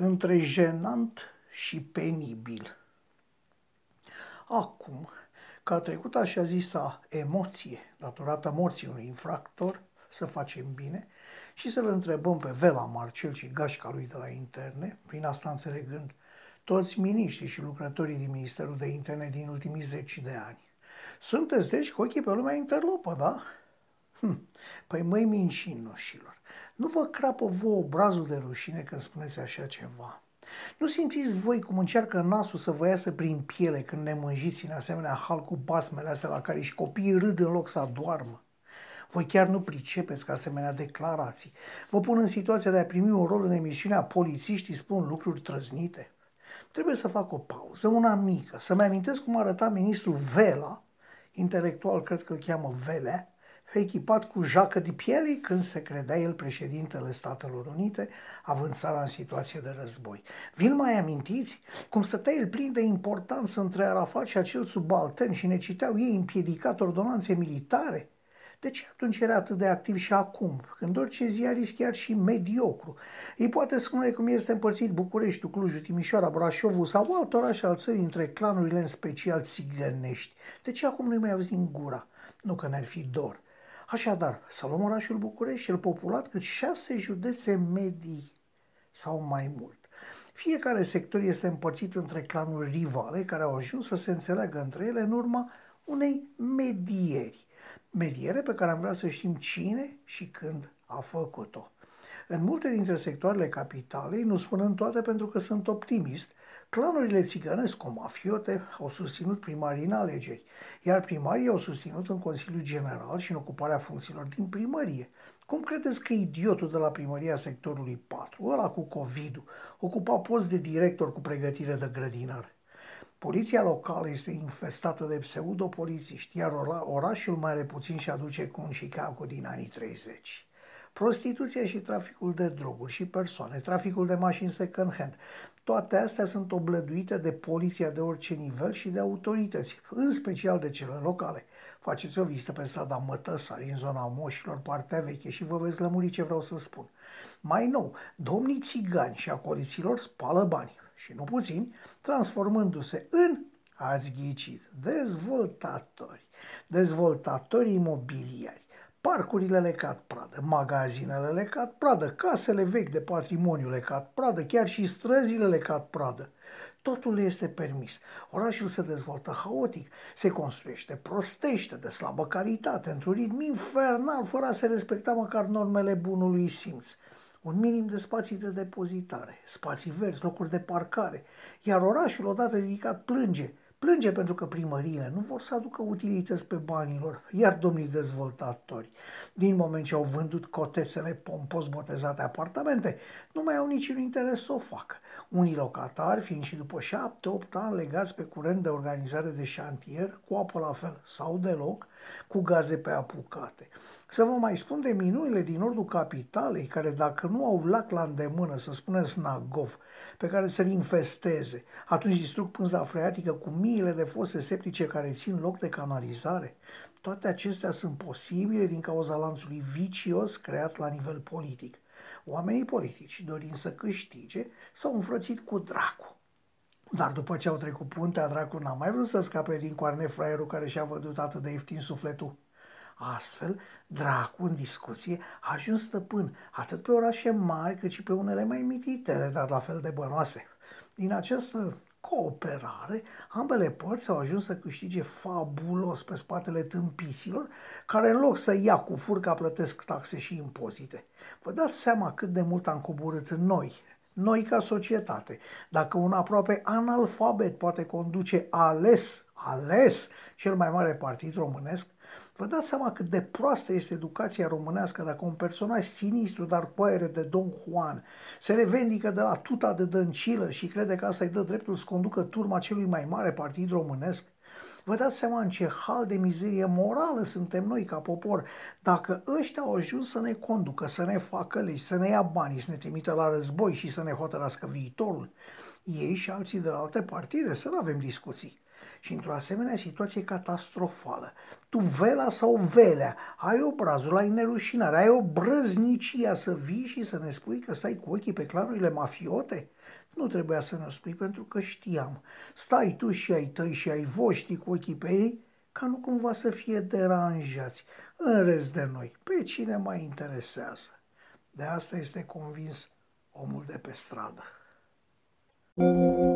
între jenant și penibil. Acum, că a trecut așa zisa emoție datorată morții unui infractor, să facem bine și să-l întrebăm pe Vela Marcel și gașca lui de la interne, prin asta înțelegând toți miniștrii și lucrătorii din Ministerul de Interne din ultimii zeci de ani. Sunteți deci cu ochii pe lumea interlopă, da? Hm. Păi măi mincinoșilor, nu vă crapă vouă obrazul de rușine când spuneți așa ceva. Nu simțiți voi cum încearcă nasul să vă iasă prin piele când ne mânjiți în asemenea hal cu basmele astea la care și copiii râd în loc să adoarmă? Voi chiar nu pricepeți ca asemenea declarații. Vă pun în situația de a primi un rol în emisiunea Polițiștii spun lucruri trăznite. Trebuie să fac o pauză, una mică, să-mi amintesc cum arăta ministrul Vela, intelectual cred că îl cheamă Velea, echipat cu jacă de piele când se credea el președintele Statelor Unite, având țara în situație de război. Vi mai amintiți? Cum stătea el plin de importanță între Arafat și acel subaltern și ne citeau ei împiedicat ordonanțe militare? De ce atunci era atât de activ și acum, când orice ziarist chiar și mediocru? Îi poate spune cum este împărțit Bucureștiul, Clujul, Timișoara, Brașovul sau alt oraș al țării între clanurile în special țigănești. De ce acum nu-i mai auzim gura? Nu că ne-ar fi dor. Așadar, să luăm orașul București, cel populat cât șase județe medii sau mai mult. Fiecare sector este împărțit între clanuri rivale care au ajuns să se înțeleagă între ele în urma unei medieri. Mediere pe care am vrea să știm cine și când a făcut-o. În multe dintre sectoarele capitalei, nu spunând toate pentru că sunt optimist, Clanurile țigănesco-mafiote au susținut primarii în alegeri, iar primarii au susținut în Consiliul General și în ocuparea funcțiilor din primărie. Cum credeți că idiotul de la primăria sectorului 4, ăla cu covid ocupa post de director cu pregătire de grădinar? Poliția locală este infestată de pseudopolițiști, iar orașul mai are puțin și aduce cu un Chicago din anii 30 prostituția și traficul de droguri și persoane, traficul de mașini second-hand, toate astea sunt oblăduite de poliția de orice nivel și de autorități, în special de cele locale. Faceți o vizită pe strada Mătăsari, în zona moșilor, partea veche și vă veți lămuri ce vreau să spun. Mai nou, domnii țigani și acoliților spală bani, și nu puțini, transformându-se în, ați ghicit, dezvoltatori, dezvoltatori imobiliari parcurile lecat pradă, magazinele lecat pradă, casele vechi de patrimoniu lecat pradă, chiar și străzile lecat pradă. Totul este permis. Orașul se dezvoltă haotic, se construiește prostește, de slabă calitate, într-un ritm infernal, fără a se respecta măcar normele bunului simț un minim de spații de depozitare, spații verzi, locuri de parcare, iar orașul odată ridicat plânge Plânge pentru că primăriile nu vor să aducă utilități pe banilor, iar domnii dezvoltatori, din moment ce au vândut cotețele pompos botezate apartamente, nu mai au niciun interes să o facă. Unii locatari, fiind și după 7-8 ani legați pe curent de organizare de șantier, cu apă la fel sau deloc, cu gaze pe apucate. Să vă mai spun de minunile din nordul capitalei, care dacă nu au lac la îndemână, să spunem Snagov, pe care să-l infesteze, atunci distrug pânza freatică cu miile de fose septice care țin loc de canalizare. Toate acestea sunt posibile din cauza lanțului vicios creat la nivel politic. Oamenii politici, dorind să câștige, s-au înfrățit cu dracu. Dar după ce au trecut puntea, dracu n-a mai vrut să scape din coarne fraierul care și-a văzut atât de ieftin sufletul. Astfel, dracu în discuție a ajuns stăpân atât pe orașe mari cât și pe unele mai mititele, dar la fel de bănoase. Din această cooperare, ambele părți au ajuns să câștige fabulos pe spatele tâmpiților, care în loc să ia cu furca plătesc taxe și impozite. Vă dați seama cât de mult am coborât noi, noi ca societate. Dacă un aproape analfabet poate conduce ales, ales cel mai mare partid românesc, Vă dați seama cât de proastă este educația românească dacă un personaj sinistru, dar cu aere de Don Juan, se revendică de la tuta de dăncilă și crede că asta îi dă dreptul să conducă turma celui mai mare partid românesc? Vă dați seama în ce hal de mizerie morală suntem noi ca popor dacă ăștia au ajuns să ne conducă, să ne facă legi, să ne ia banii, să ne trimită la război și să ne hotărască viitorul. Ei și alții de la alte partide, să nu avem discuții. Și într-o asemenea situație catastrofală, tu vela sau velea, ai obrazul, ai nerușinare, ai o brăznicia să vii și să ne spui că stai cu ochii pe clanurile mafiote? Nu trebuia să ne spui pentru că știam. Stai tu și ai tăi și ai voștri cu ochii pe ei, ca nu cumva să fie deranjați în rest de noi. Pe cine mai interesează? De asta este convins omul de pe stradă. thank you